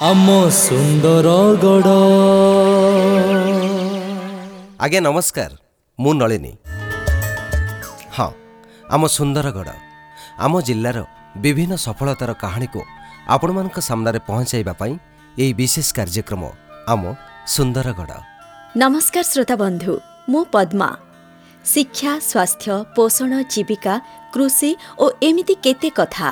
ଆମ ସୁନ୍ଦରଗଡ଼ ଆଜ୍ଞା ନମସ୍କାର। ମୁଁ ନଳିନୀ। ହଁ ଆମ ସୁନ୍ଦରଗଡ଼ ଆମ ଜିଲ୍ଲାର ବିଭିନ୍ନ ସଫଳତାର କାହାଣୀକୁ ଆପଣମାନଙ୍କ ସାମ୍ନାରେ ପହଞ୍ଚାଇବା ପାଇଁ ଏହି ବିଶେଷ କାର୍ଯ୍ୟକ୍ରମ ଆମ ସୁନ୍ଦରଗଡ଼ ନମସ୍କାର ଶ୍ରୋତା ବନ୍ଧୁ ମୁଁ ପଦ୍ମା। ଶିକ୍ଷା ସ୍ୱାସ୍ଥ୍ୟ ପୋଷଣ ଜୀବିକା କୃଷି ଓ ଏମିତି କେତେ କଥା।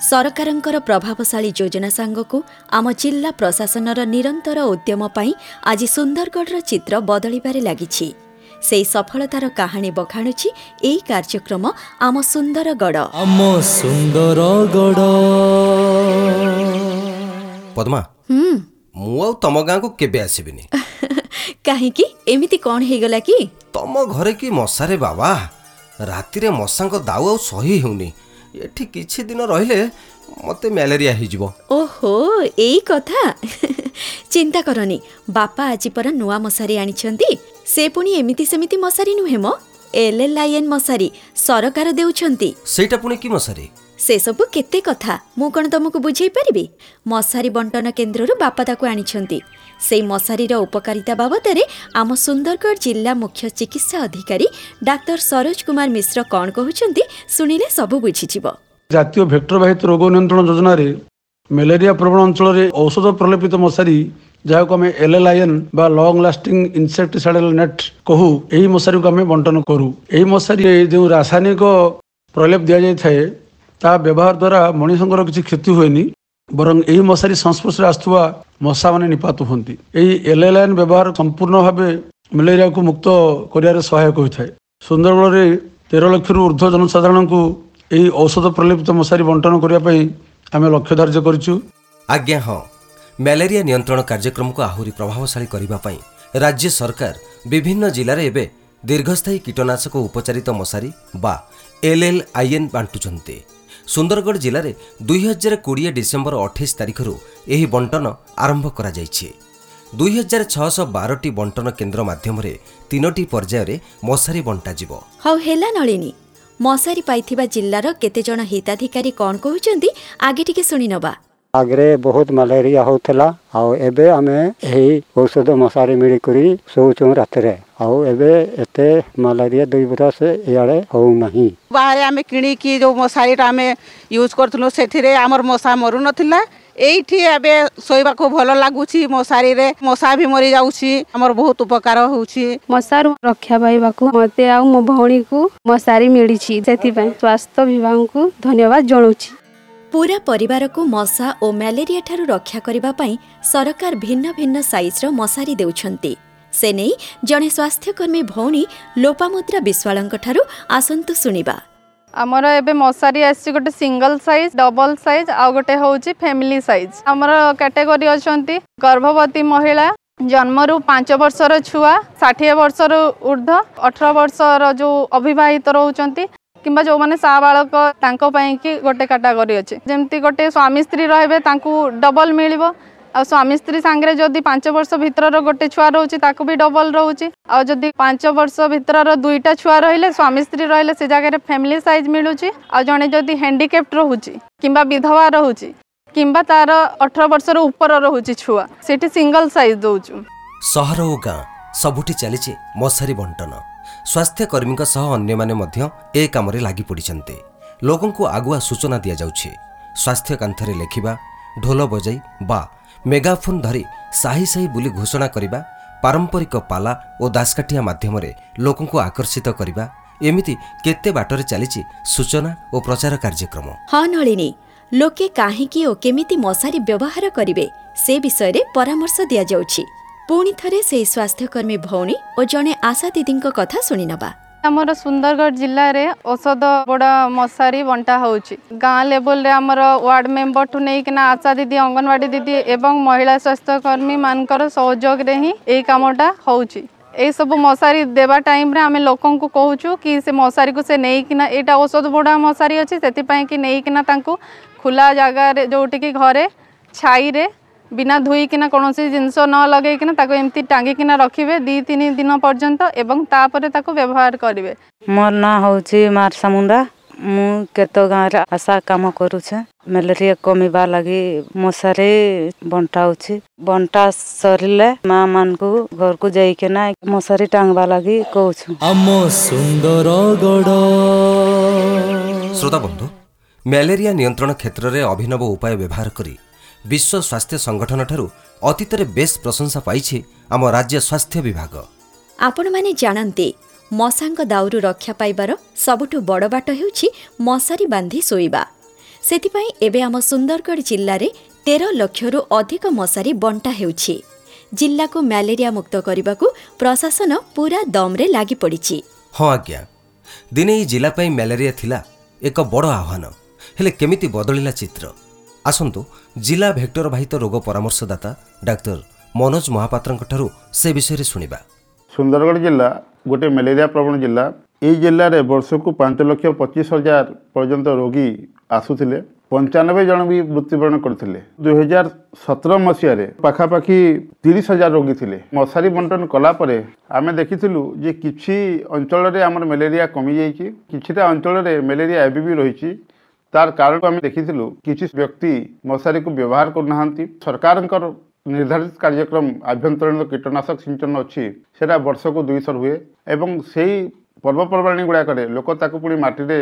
ସରକାରଙ୍କର ପ୍ରଭାବଶାଳୀ ଯୋଜନା ସାଙ୍ଗକୁ ଆମ ଜିଲ୍ଲା ପ୍ରଶାସନର ନିରନ୍ତର ଉଦ୍ୟମ ପାଇଁ ଆଜି ସୁନ୍ଦରଗଡ଼ର ଚିତ୍ର ବଦଳିବାରେ ଲାଗିଛି। ସେହି ସଫଳତାର କାହାଣୀ ବଖାଣୁଛି ଏହି କାର୍ଯ୍ୟକ୍ରମ ଆମ ସୁନ୍ଦରଗଡ଼। ଆମ ସୁନ୍ଦରଗଡ଼। ପଦ୍ମା ହୁଁ। ମୁଁ ଆଉ ତମ ଗାଁକୁ କେବେ ଆସିବିନି? କାହିଁକି? ଏମିତି କ'ଣ ହେଇଗଲା କି? ତମ ଘରେ କି ମଶାରେ ବାବା? ରାତିରେ ମଶାଙ୍କ ଦାଉ ଆଉ ସହି ହେଉନି। ଏଠି କିଛି ଦିନ ରହିଲେ ମୋତେ ମ୍ୟାଲେରିଆ ହେଇଯିବ। ଓହୋ ଏଇ କଥା। ଚିନ୍ତା କରନି ବାପା ଆଜି ପରା ନୂଆ ମଶାରୀ ଆଣିଛନ୍ତି। ସେ ପୁଣି ଏମିତି ସେମିତି ମଶାରୀ ନୁହେଁ ମ। ଏଲ୍ ଏଲ୍ ଆଇ ଏନ୍ ମଶାରୀ ସରକାର ଦେଉଛନ୍ତି। ସେଇଟା ପୁଣି କି ମଶାରୀ? ସେସବୁ କେତେ କଥା? ମୁଁ କ'ଣ ତମକୁ ବୁଝେଇ ପାରିବି? ମଶାରୀ ବଣ୍ଟନ କେନ୍ଦ୍ରରୁ ବାପା ତାକୁ ଆଣିଛନ୍ତି। ସେଇ ମଶାରୀର ଉପକାରିତା ବାବଦରେ ଆମ ସୁନ୍ଦରଗଡ଼ ଜିଲ୍ଲା ମୁଖ୍ୟ ଚିକିତ୍ସା ଅଧିକାରୀ ଡାକ୍ତର ସରୋଜ କୁମାର ମିଶ୍ର କ'ଣ କହୁଛନ୍ତି ଶୁଣିଲେ ସବୁ ବୁଝିଯିବ। ଜାତୀୟ ଭେକ୍ଟର ବାହିତ ରୋଗ ନିୟନ୍ତ୍ରଣ ଯୋଜନାରେ ମ୍ୟାଲେରିଆ ପ୍ରବଣ ଅଞ୍ଚଳରେ ଔଷଧ ପ୍ରଲେପିତ ମଶାରୀ ଯାହାକୁ ଆମେ ଏଲ୍ଏଲ୍ଆଇଏନ୍ ବା ଲଙ୍ଗ ଲାଷ୍ଟିଂ ଇନସେକ୍ଟିସାଇଡାଲ ନେଟ୍ କହୁ ଏହି ମଶାରୀକୁ ଆମେ ବଣ୍ଟନ କରୁ। ଏହି ମଶାରୀ ଯେଉଁ ରାସାୟନିକ ପ୍ରଲେପ ଦିଆଯାଇଥାଏ ତାହା ବ୍ୟବହାର ଦ୍ୱାରା ମଣିଷଙ୍କର କିଛି କ୍ଷତି ହୁଏନି ବରଂ ଏହି ମଶାରୀ ସଂସ୍ପର୍ଶରେ ଆସୁଥିବା ମଶାମାନେ ନିପାତ ହୁଅନ୍ତି। ଏହି ଏଲ୍ଏଲ୍ଆଇଏନ୍ ବ୍ୟବହାର ସମ୍ପୂର୍ଣ୍ଣ ଭାବେ ମ୍ୟାଲେରିଆକୁ ମୁକ୍ତ କରିବାରେ ସହାୟକ ହୋଇଥାଏ। ସୁନ୍ଦରଗଡ଼ରେ ତେର ଲକ୍ଷରୁ ଉର୍ଦ୍ଧ୍ୱ ଜନସାଧାରଣଙ୍କୁ ଏହି ଔଷଧ ପ୍ରଲେପିତ ମଶାରୀ ବଣ୍ଟନ କରିବା ପାଇଁ ଆମେ ଲକ୍ଷ୍ୟ ଧାର୍ଯ୍ୟ କରିଛୁ। ଆଜ୍ଞା ହଁ। ମ୍ୟାଲେରିଆ ନିୟନ୍ତ୍ରଣ କାର୍ଯ୍ୟକ୍ରମକୁ ଆହୁରି ପ୍ରଭାବଶାଳୀ କରିବା ପାଇଁ ରାଜ୍ୟ ସରକାର ବିଭିନ୍ନ ଜିଲ୍ଲାରେ ଏବେ ଦୀର୍ଘସ୍ଥାୟୀ କୀଟନାଶକ ଉପଚାରିତ ମଶାରୀ ବା ଏଲ୍ଏଲ୍ଆଇଏନ୍ ବାଣ୍ଟୁଛନ୍ତି। ସୁନ୍ଦରଗଡ଼ ଜିଲ୍ଲାରେ ଦୁଇ ହଜାର କୋଡ଼ିଏ ଡିସେମ୍ବର ଅଠେଇଶ ତାରିଖରୁ ଏହି ବଣ୍ଟନ ଆରମ୍ଭ କରାଯାଇଛି। ଦୁଇ ହଜାର ଛଅଶହ ବାରଟି ବଣ୍ଟନ କେନ୍ଦ୍ର ମାଧ୍ୟମରେ ତିନୋଟି ପର୍ଯ୍ୟାୟରେ ମଶାରୀ ବଣ୍ଟାଯିବ। ହଉ ହେଲା ନଳିନୀ ମଶାରୀ ପାଇଥିବା ଜିଲ୍ଲାର କେତେଜଣ ହିତାଧିକାରୀ କ'ଣ କହୁଛନ୍ତି ଆଗେ ଟିକେ ଶୁଣିନବା। ଆଗରେ ବହୁତ ମ୍ୟାଲେରିଆ ହଉଥିଲା ଆଉ ଏବେ ଆମେ ଏହି ଔଷଧ ମଶାରୀ ମିଳିକରି ଶୋଉଛୁ ରାତିରେ ଆଉ ଏବେ ଏତେ ମ୍ୟାଲେରିଆ ଦୁଇ ବରଷ ଇଆଡ଼େ ହଉନାହିଁ ବାହାରେ ଆମେ କିଣିକି ଯେଉଁ ମଶାରୀଟା ଆମେ ୟୁଜ୍ କରୁଥିଲୁ ସେଥିରେ ଆମର ମଶା ମରୁନଥିଲା ଏଇଠି ଏବେ ଶୋଇବାକୁ ଭଲ ଲାଗୁଛି ମଶାରୀରେ ମଶା ବି ମରିଯାଉଛି ଆମର ବହୁତ ଉପକାର ହେଉଛି ମଶାରୁ ରକ୍ଷା ପାଇବାକୁ ମୋତେ ଆଉ ମୋ ଭଉଣୀକୁ ମଶାରୀ ମିଳିଛି ସେଥିପାଇଁ ସ୍ୱାସ୍ଥ୍ୟ ବିଭାଗକୁ ଧନ୍ୟବାଦ ଜଣାଉଛି ପୁରା ପରିବାରକୁ ମଶା ଓ ମ୍ୟାଲେରିଆ ଠାରୁ ରକ୍ଷା କରିବା ପାଇଁ ସରକାର ଭିନ୍ନ ଭିନ୍ନ ସାଇଜ୍ର ମଶାରୀ ଦେଉଛନ୍ତି। ସେ ନେଇ ଜଣେ ସ୍ୱାସ୍ଥ୍ୟକର୍ମୀ ଭଉଣୀ ଲୋପାମୁଦ୍ରା ବିଶ୍ୱାଳଙ୍କଠାରୁ ଆସନ୍ତୁ ଶୁଣିବା। ଆମର ଏବେ ମଶାରୀ ଆସିଛି ଗୋଟେ ସିଙ୍ଗଲ ସାଇଜ୍ ଡବଲ ସାଇଜ୍ ଆଉ ଗୋଟେ ହେଉଛି ଫ୍ୟାମିଲି ସାଇଜ୍। ଆମର କ୍ୟାଟେଗୋରୀ ଅଛନ୍ତି ଗର୍ଭବତୀ ମହିଳା ଜନ୍ମରୁ ପାଞ୍ଚ ବର୍ଷର ଛୁଆ ଷାଠିଏ ବର୍ଷରୁ ଉର୍ଦ୍ଧ୍ୱ ଅଠର ବର୍ଷର ଯେଉଁ ଅବିବାହିତ ରହୁଛନ୍ତି। କିମ୍ବା ଯେଉଁମାନେ ସାବାଳକ ତାଙ୍କ ପାଇଁକି ଗୋଟେ କାଟାଗୋରୀ ଅଛି। ଯେମିତି ଗୋଟେ ସ୍ୱାମୀ ସ୍ତ୍ରୀ ରହିବେ ତାଙ୍କୁ ଡବଲ ମିଳିବ। ଆଉ ସ୍ୱାମୀ ସ୍ତ୍ରୀ ସାଙ୍ଗରେ ଯଦି ପାଞ୍ଚ ବର୍ଷ ଭିତରର ଗୋଟେ ଛୁଆ ରହୁଛି ତାକୁ ବି ଡବଲ ରହୁଛି। ଆଉ ଯଦି ପାଞ୍ଚ ବର୍ଷ ଭିତରର ଦୁଇଟା ଛୁଆ ରହିଲେ ସ୍ୱାମୀ ସ୍ତ୍ରୀ ରହିଲେ ସେ ଜାଗାରେ ଫ୍ୟାମିଲି ସାଇଜ୍ ମିଳୁଛି। ଆଉ ଜଣେ ଯଦି ହ୍ୟାଣ୍ଡିକେପ୍ଟ ରହୁଛି କିମ୍ବା ବିଧବା ରହୁଛି କିମ୍ବା ତାର ଅଠର ବର୍ଷର ଉପର ରହୁଛି ଛୁଆ ସେଠି ସିଙ୍ଗଲ ସାଇଜ୍ ଦେଉଛୁ। ସହର ଓ ଗାଁ ସବୁଠି ଚାଲିଛି ମଶାରୀ ବଣ୍ଟନ। ସ୍ୱାସ୍ଥ୍ୟକର୍ମୀଙ୍କ ସହ ଅନ୍ୟମାନେ ମଧ୍ୟ ଏ କାମରେ ଲାଗି ପଡ଼ିଛନ୍ତି। ଲୋକଙ୍କୁ ଆଗୁଆ ସୂଚନା ଦିଆଯାଉଛି। ସ୍ୱାସ୍ଥ୍ୟ କାନ୍ଥରେ ଲେଖିବା ଢୋଲ ବଜାଇ ବା ମେଗାଫୋନ୍ ଧରି ସାହି ସାହି ବୁଲି ଘୋଷଣା କରିବା ପାରମ୍ପରିକ ପାଲା ଓ ଦାସକାଠିଆ ମାଧ୍ୟମରେ ଲୋକଙ୍କୁ ଆକର୍ଷିତ କରିବା ଏମିତି କେତେ ବାଟରେ ଚାଲିଛି ସୂଚନା ଓ ପ୍ରଚାର କାର୍ଯ୍ୟକ୍ରମ। ହଁ ନଳିନୀ ଲୋକେ କାହିଁକି ଓ କେମିତି ମଶାରୀ ବ୍ୟବହାର କରିବେ ସେ ବିଷୟରେ ପରାମର୍ଶ ଦିଆଯାଉଛି। ପୁଣି ଥରେ ସେହି ସ୍ୱାସ୍ଥ୍ୟକର୍ମୀ ଭଉଣୀ ଓ ଜଣେ ଆଶା ଦିଦିଙ୍କ କଥା ଶୁଣିନବା। ଆମର ସୁନ୍ଦରଗଡ଼ ଜିଲ୍ଲାରେ ଔଷଧ ବଡ଼ ମଶାରୀ ବଣ୍ଟା ହେଉଛି। ଗାଁ ଲେବୁଲରେ ଆମର ୱାର୍ଡ ମେମ୍ବରଠୁ ନେଇକିନା ଆଶା ଦିଦି ଅଙ୍ଗନବାଡ଼ି ଦିଦି ଏବଂ ମହିଳା ସ୍ୱାସ୍ଥ୍ୟକର୍ମୀ ମାନଙ୍କର ସହଯୋଗରେ ହିଁ ଏଇ କାମଟା ହେଉଛି। ଏଇସବୁ ମଶାରୀ ଦେବା ଟାଇମ୍ରେ ଆମେ ଲୋକଙ୍କୁ କହୁଛୁ କି ସେ ମଶାରୀକୁ ସେ ନେଇକିନା ଏଇଟା ଔଷଧ ବୋଡ଼ା ମଶାରୀ ଅଛି ସେଥିପାଇଁ କି ନେଇକିନା ତାଙ୍କୁ ଖୋଲା ଜାଗାରେ ଯେଉଁଠିକି ଘରେ ଛାଇରେ ବିନା ଧୋଇକିନା କୌଣସି ଜିନିଷ ନ ଲଗେଇକିନା ତାକୁ ଏମିତି ଟାଙ୍ଗିକିନା ରଖିବେ ଦୁଇ ତିନି ଦିନ ପର୍ଯ୍ୟନ୍ତ ଏବଂ ତାପରେ ତାକୁ ବ୍ୟବହାର କରିବେ ମୋର ନାଁ ହେଉଛି ମାର୍ସା ମୁଣ୍ଡା ମୁଁ କେତେ ଗାଁରେ ଆଶା କାମ କରୁଛେ ମ୍ୟାଲେରିଆ କମିବା ଲାଗି ମଶାରୀ ବଣ୍ଟା ହଉଛି ବଣ୍ଟା ସରିଲେ ମା ମାନଙ୍କୁ ଘରକୁ ଯାଇକିନା ମଶାରୀ ଟାଙ୍ଗବା ଲାଗି କହୁଛୁ ଆମ ସୁନ୍ଦର ଗଡ଼ ଶ୍ରୋତା ବନ୍ଧୁ ମ୍ୟାଲେରିଆ ନିୟନ୍ତ୍ରଣ କ୍ଷେତ୍ରରେ ଅଭିନବ ଉପାୟ ବ୍ୟବହାର କରି ବିଶ୍ୱ ସ୍ୱାସ୍ଥ୍ୟ ସଂଗଠନଠାରୁ ଅତୀତରେ ବେଶ୍ ପ୍ରଶଂସା ପାଇଛି ଆମ ରାଜ୍ୟ ସ୍ୱାସ୍ଥ୍ୟ ବିଭାଗ। ଆପଣମାନେ ଜାଣନ୍ତି ମଶାଙ୍କ ଦାଉରୁ ରକ୍ଷା ପାଇବାର ସବୁଠୁ ବଡ଼ ବାଟ ହେଉଛି ମଶାରୀ ବାନ୍ଧି ଶୋଇବା। ସେଥିପାଇଁ ଏବେ ଆମ ସୁନ୍ଦରଗଡ଼ ଜିଲ୍ଲାରେ ତେର ଲକ୍ଷରୁ ଅଧିକ ମଶାରୀ ବଣ୍ଟା ହେଉଛି। ଜିଲ୍ଲାକୁ ମ୍ୟାଲେରିଆ ମୁକ୍ତ କରିବାକୁ ପ୍ରଶାସନ ପୁରା ଦମ୍ରେ ଲାଗିପଡ଼ିଛି ହଁ ଆଜ୍ଞା। ଦିନେ ଏହି ଜିଲ୍ଲା ପାଇଁ ମ୍ୟାଲେରିଆ ଥିଲା ଏକ ବଡ଼ ଆହ୍ୱାନ। ହେଲେ କେମିତି ବଦଳିଲା ଚିତ୍ର? ଆସନ୍ତୁ ଜିଲ୍ଲା ଭେକ୍ଟର ବାହିତ ରୋଗ ପରାମର୍ଶଦାତା ଡାକ୍ତର ମନୋଜ ମହାପାତ୍ରଙ୍କଠାରୁ ସେ ବିଷୟରେ ଶୁଣିବା। ସୁନ୍ଦରଗଡ଼ ଜିଲ୍ଲା ଗୋଟିଏ ମ୍ୟାଲେରିଆ ପ୍ରବଣ ଜିଲ୍ଲା ଏହି ଜିଲ୍ଲାରେ ବର୍ଷକୁ ପାଞ୍ଚ ଲକ୍ଷ ପଚିଶ ହଜାର ପର୍ଯ୍ୟନ୍ତ ରୋଗୀ ଆସୁଥିଲେ। ପଞ୍ଚାନବେ ଜଣ ବି ମୃତ୍ୟୁବରଣ କରିଥିଲେ। ଦୁଇହଜାର ସତର ମସିହାରେ ପାଖାପାଖି ତିରିଶ ହଜାର ରୋଗୀ ଥିଲେ। ମଶାରୀ ବଣ୍ଟନ କଲା ପରେ ଆମେ ଦେଖିଥିଲୁ ଯେ କିଛି ଅଞ୍ଚଳରେ ଆମର ମ୍ୟାଲେରିଆ କମିଯାଇଛି କିଛିଟା ଅଞ୍ଚଳରେ ମ୍ୟାଲେରିଆ ଏବେ ବି ରହିଛି। ତାର କାରଣ ଆମେ ଦେଖିଥିଲୁ କିଛି ବ୍ୟକ୍ତି ମଶାରୀକୁ ବ୍ୟବହାର କରୁନାହାନ୍ତି। ସରକାରଙ୍କର ନିର୍ଦ୍ଧାରିତ କାର୍ଯ୍ୟକ୍ରମ ଆଭ୍ୟନ୍ତରୀଣ କୀଟନାଶକ ସିଞ୍ଚନ ଅଛି ସେଟା ବର୍ଷକୁ ଦୁଇଥର ହୁଏ ଏବଂ ସେଇ ପର୍ବପର୍ବାଣୀ ଗୁଡ଼ାକରେ ଲୋକ ତାକୁ ପୁଣି ମାଟିରେ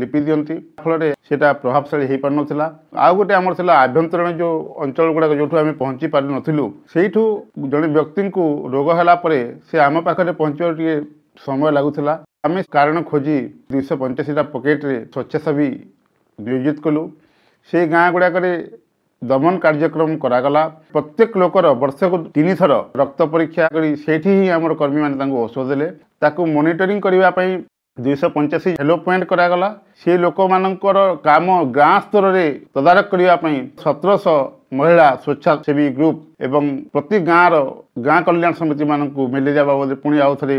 ଲିପି ଦିଅନ୍ତି। ଫଳରେ ସେଇଟା ପ୍ରଭାବଶାଳୀ ହେଇପାରୁନଥିଲା। ଆଉ ଗୋଟେ ଆମର ଥିଲା ଆଭ୍ୟନ୍ତରୀଣ ଯେଉଁ ଅଞ୍ଚଳ ଗୁଡ଼ାକ ଯେଉଁଠୁ ଆମେ ପହଞ୍ଚି ପାରିନଥିଲୁ ସେଇଠୁ ଜଣେ ବ୍ୟକ୍ତିଙ୍କୁ ରୋଗ ହେଲା ପରେ ସେ ଆମ ପାଖରେ ପହଞ୍ଚିବାକୁ ଟିକେ ସମୟ ଲାଗୁଥିଲା। ଆମେ କାରଣ ଖୋଜି ଦୁଇଶହ ପଞ୍ଚାଅଶୀଟା ପକେଟରେ ସ୍ୱେଚ୍ଛାସେବୀ ନିୟୋଜିତ କଲୁ। ସେଇ ଗାଁ ଗୁଡ଼ାକରେ ଦମନ କାର୍ଯ୍ୟକ୍ରମ କରାଗଲା। ପ୍ରତ୍ୟେକ ଲୋକର ବର୍ଷକୁ ତିନିଥର ରକ୍ତ ପରୀକ୍ଷା କରି ସେଇଠି ହିଁ ଆମର କର୍ମୀମାନେ ତାଙ୍କୁ ଔଷଧ ଦେଲେ। ତାକୁ ମନିଟରିଂ କରିବା ପାଇଁ ଦୁଇଶହ ପଞ୍ଚାଅଶୀ ହେଲୋ ପଏଣ୍ଟ କରାଗଲା। ସେ ଲୋକମାନଙ୍କର କାମ ଗାଁ ସ୍ତରରେ ତଦାରଖ କରିବା ପାଇଁ ସତରଶହ ମହିଳା ସ୍ୱେଚ୍ଛାସେବୀ ଗ୍ରୁପ ଏବଂ ପ୍ରତି ଗାଁର ଗାଁ କଲ୍ୟାଣ ସମିତିମାନଙ୍କୁ ମ୍ୟାଲେରିଆ ବାବଦରେ ପୁଣି ଆଉ ଥରେ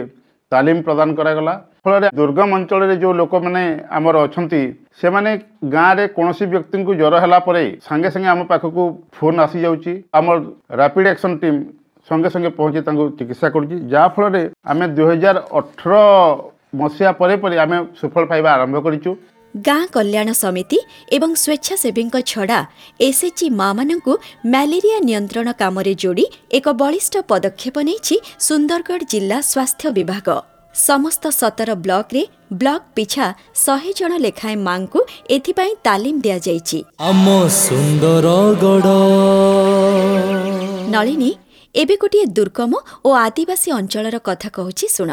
ତାଲିମ ପ୍ରଦାନ କରାଗଲା। ଫଳରେ ଦୁର୍ଗମ ଅଞ୍ଚଳରେ ଯେଉଁ ଲୋକମାନେ ଆମର ଅଛନ୍ତି ସେମାନେ ଗାଁରେ କୌଣସି ବ୍ୟକ୍ତିଙ୍କୁ ଜ୍ୱର ହେଲା ପରେ ସାଙ୍ଗେ ସାଙ୍ଗେ ଆମ ପାଖକୁ ଫୋନ୍ ଆସିଯାଉଛି। ଆମର ରାପିଡ୍ ଆକ୍ସନ୍ ଟିମ୍ ସଙ୍ଗେ ସଙ୍ଗେ ପହଞ୍ଚି ତାଙ୍କୁ ଚିକିତ୍ସା କରୁଛି। ଯାହାଫଳରେ ଆମେ ଦୁଇହଜାର ଅଠର ମସିହା ପରେ ପରେ ଆମେ ସୁଫଳ ପାଇବା ଆରମ୍ଭ କରିଛୁ। ଗାଁ କଲ୍ୟାଣ ସମିତି ଏବଂ ସ୍ୱେଚ୍ଛାସେବୀଙ୍କ ଛଡ଼ା ଏସ୍ଏଚ୍ଜି ମାମାନଙ୍କୁ ମ୍ୟାଲେରିଆ ନିୟନ୍ତ୍ରଣ କାମରେ ଯୋଡ଼ି ଏକ ବଳିଷ୍ଠ ପଦକ୍ଷେପ ନେଇଛି ସୁନ୍ଦରଗଡ଼ ଜିଲ୍ଲା ସ୍ୱାସ୍ଥ୍ୟ ବିଭାଗ। ସମସ୍ତ ସତର ବ୍ଲକରେ ବ୍ଲକ ପିଛା ଶହେ ଜଣ ଲେଖାଏଁ ମାଙ୍କୁ ଏଥିପାଇଁ ତାଲିମ ଦିଆଯାଇଛି। ଆମ ନଳିନୀ ଏବେ ଗୋଟିଏ ଦୁର୍ଗମ ଓ ଆଦିବାସୀ ଅଞ୍ଚଳର କଥା କହୁଛି ଶୁଣ।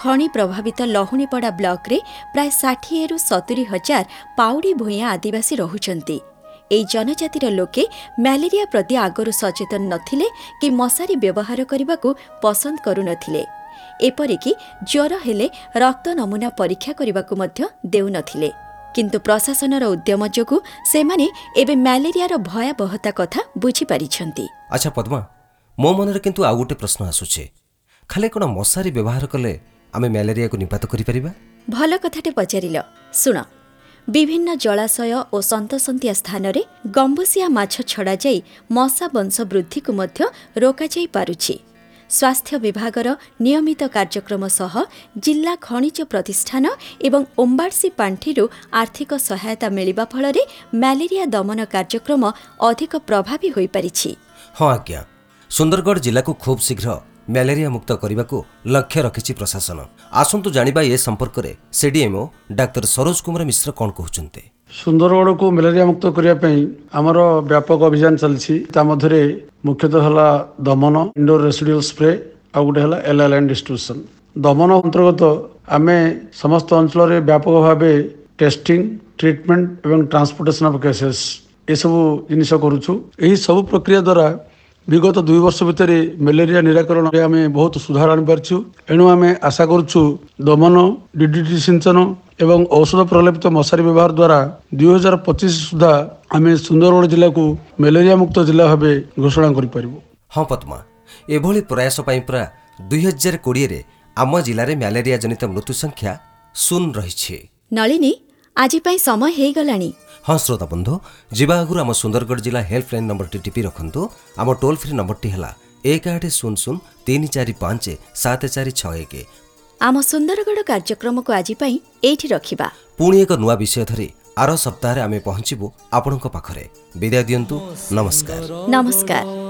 ଖଣି ପ୍ରଭାବିତ ଲହୁଣୀପଡ଼ା ବ୍ଲକରେ ପ୍ରାୟ ଷାଠିଏରୁ ସତୁରି ହଜାର ପାଉଡ଼ି ଭୂଇଁଆ ଆଦିବାସୀ ରହୁଛନ୍ତି। ଏହି ଜନଜାତିର ଲୋକେ ମ୍ୟାଲେରିଆ ପ୍ରତି ଆଗରୁ ସଚେତନ ନଥିଲେ କି ମଶାରୀ ବ୍ୟବହାର କରିବାକୁ ପସନ୍ଦ କରୁନଥିଲେ। ଏପରିକି ଜ୍ୱର ହେଲେ ରକ୍ତ ନମୁନା ପରୀକ୍ଷା କରିବାକୁ ମଧ୍ୟ ଦେଉନଥିଲେ। କିନ୍ତୁ ପ୍ରଶାସନର ଉଦ୍ୟମ ଯୋଗୁଁ ସେମାନେ ଏବେ ମ୍ୟାଲେରିଆର ଭୟାବହତା କଥା ବୁଝିପାରିଛନ୍ତି। ଆଚ୍ଛା ପଦ୍ମା ମୋ ମନରେ କିନ୍ତୁ ଆଉ ଗୋଟେ ପ୍ରଶ୍ନ ଆସୁଛି। ଖାଲି କ'ଣ ମଶାରୀ ବ୍ୟବହାର କଲେ ଆମେ ମ୍ୟାଲେରିଆକୁ ନିପାତ କରିପାରିବା? ଭଲ କଥାଟେ ପଚାରିଲ। ଶୁଣ ବିଭିନ୍ନ ଜଳାଶୟ ଓ ସନ୍ତସନ୍ତିଆ ସ୍ଥାନରେ ଗମ୍ବୁସିଆ ମାଛ ଛଡ଼ାଯାଇ ମଶା ବଂଶ ବୃଦ୍ଧିକୁ ମଧ୍ୟ ରୋକାଯାଇ ପାରୁଛି। ସ୍ୱାସ୍ଥ୍ୟ ବିଭାଗର ନିୟମିତ କାର୍ଯ୍ୟକ୍ରମ ସହ ଜିଲ୍ଲା ଖଣିଜ ପ୍ରତିଷ୍ଠାନ ଏବଂ ଓମ୍ବାଡ୍ସି ପାଣ୍ଠିରୁ ଆର୍ଥିକ ସହାୟତା ମିଳିବା ଫଳରେ ମ୍ୟାଲେରିଆ ଦମନ କାର୍ଯ୍ୟକ୍ରମ ଅଧିକ ପ୍ରଭାବୀ ହୋଇପାରିଛି। ହଁ ଆଜ୍ଞା। ସୁନ୍ଦରଗଡ଼ ଜିଲ୍ଲାକୁ ଖୁବ୍ ଶୀଘ୍ର ମ୍ୟାଲେରିଆ ମୁକ୍ତ କରିବାକୁ ଲକ୍ଷ୍ୟ ରଖିଛି ପ୍ରଶାସନ। ଆସନ୍ତୁ ଜାଣିବା ଏ ସମ୍ପର୍କରେ ସିଡିଏମ୍ଓ ଡାକ୍ତର ସରୋଜ କୁମାର ମିଶ୍ର କ'ଣ କହୁଛନ୍ତି। ସୁନ୍ଦରଗଡ଼କୁ ମ୍ୟାଲେରିଆ ମୁକ୍ତ କରିବା ପାଇଁ ଆମର ବ୍ୟାପକ ଅଭିଯାନ ଚାଲିଛି। ତା ମଧ୍ୟରେ ମୁଖ୍ୟତଃ ହେଲା ଦମନ ଇଣ୍ଡୋର ରେସିଡୁଆଲ ସ୍ପ୍ରେ ଆଉ ଗୋଟେ ହେଲା ଏଲ୍ଏଲ୍ଏନ୍ ଡିଷ୍ଟ୍ରିବ୍ୟୁସନ୍ ଦମନ ଅନ୍ତର୍ଗତ ଆମେ ସମସ୍ତ ଅଞ୍ଚଳରେ ବ୍ୟାପକ ଭାବେ ଟେଷ୍ଟିଂ ଟ୍ରିଟମେଣ୍ଟ ଏବଂ ଟ୍ରାନ୍ସପୋର୍ଟେସନ୍ ଅଫ୍ କେସେସ୍ ଏସବୁ ଜିନିଷ କରୁଛୁ। ଏହି ସବୁ ପ୍ରକ୍ରିୟା ଦ୍ୱାରା ବିଗତ ଦୁଇ ବର୍ଷ ଭିତରେ ମ୍ୟାଲେରିଆ ନିରାକରଣରେ ଆମେ ବହୁତ ସୁଧାର ଆଣିପାରିଛୁ ଏଣୁ ଆମେ ଆଶା କରୁଛୁ ଦମନ ଡିଡିଟି ସିଞ୍ଚନ ଏବଂ ଔଷଧ ପ୍ରଲେପିତ ମଶାରୀ ବ୍ୟବହାର ଦ୍ୱାରା ଦୁଇ ହଜାର ପଚିଶ ସୁଦ୍ଧା ଆମେ ସୁନ୍ଦରଗଡ଼ ଜିଲ୍ଲାକୁ ମ୍ୟାଲେରିଆ ମୁକ୍ତ ଜିଲ୍ଲା ଭାବେ ଘୋଷଣା କରିପାରିବୁ। ହଁ ପଦ୍ମା ଏଭଳି ପ୍ରୟାସ ପାଇଁ ପୁରା ଦୁଇ ହଜାର କୋଡ଼ିଏରେ ଆମ ଜିଲ୍ଲାରେ ମ୍ୟାଲେରିଆ ଜନିତ ମୃତ୍ୟୁ ସଂଖ୍ୟା ଶୂନ ରହିଛି। ନଳିନୀ ଆଜି ପାଇଁ ସମୟ ହେଇଗଲାଣି। ହଁ ଶ୍ରୋତା ବନ୍ଧୁ ଯିବା ଆଗରୁ ଆମ ସୁନ୍ଦରଗଡ଼ ଜିଲ୍ଲା ହେଲ୍ପଲାଇନ୍ ନମ୍ବରଟି ଟିପି ରଖନ୍ତୁ। ଆମ ଟୋଲ୍ ଫ୍ରି ନମ୍ବରଟି ହେଲା ଏକ ଆଠ ଶୂନ ଶୂନ ତିନି ଚାରି ପାଞ୍ଚ ସାତ ଚାରି ଛଅ ଏକ। ଆମ ସୁନ୍ଦରଗଡ଼ କାର୍ଯ୍ୟକ୍ରମକୁ ଆଜି ପାଇଁ ଏଇଠି ରଖିବା। ପୁଣି ଏକ ନୂଆ ବିଷୟ ଧରି ଆର ସପ୍ତାହରେ ଆମେ ପହଞ୍ଚିବୁ ଆପଣଙ୍କ ପାଖରେ। ବିଦାୟ ଦିଅନ୍ତୁ। ନମସ୍କାର। ନମସ୍କାର।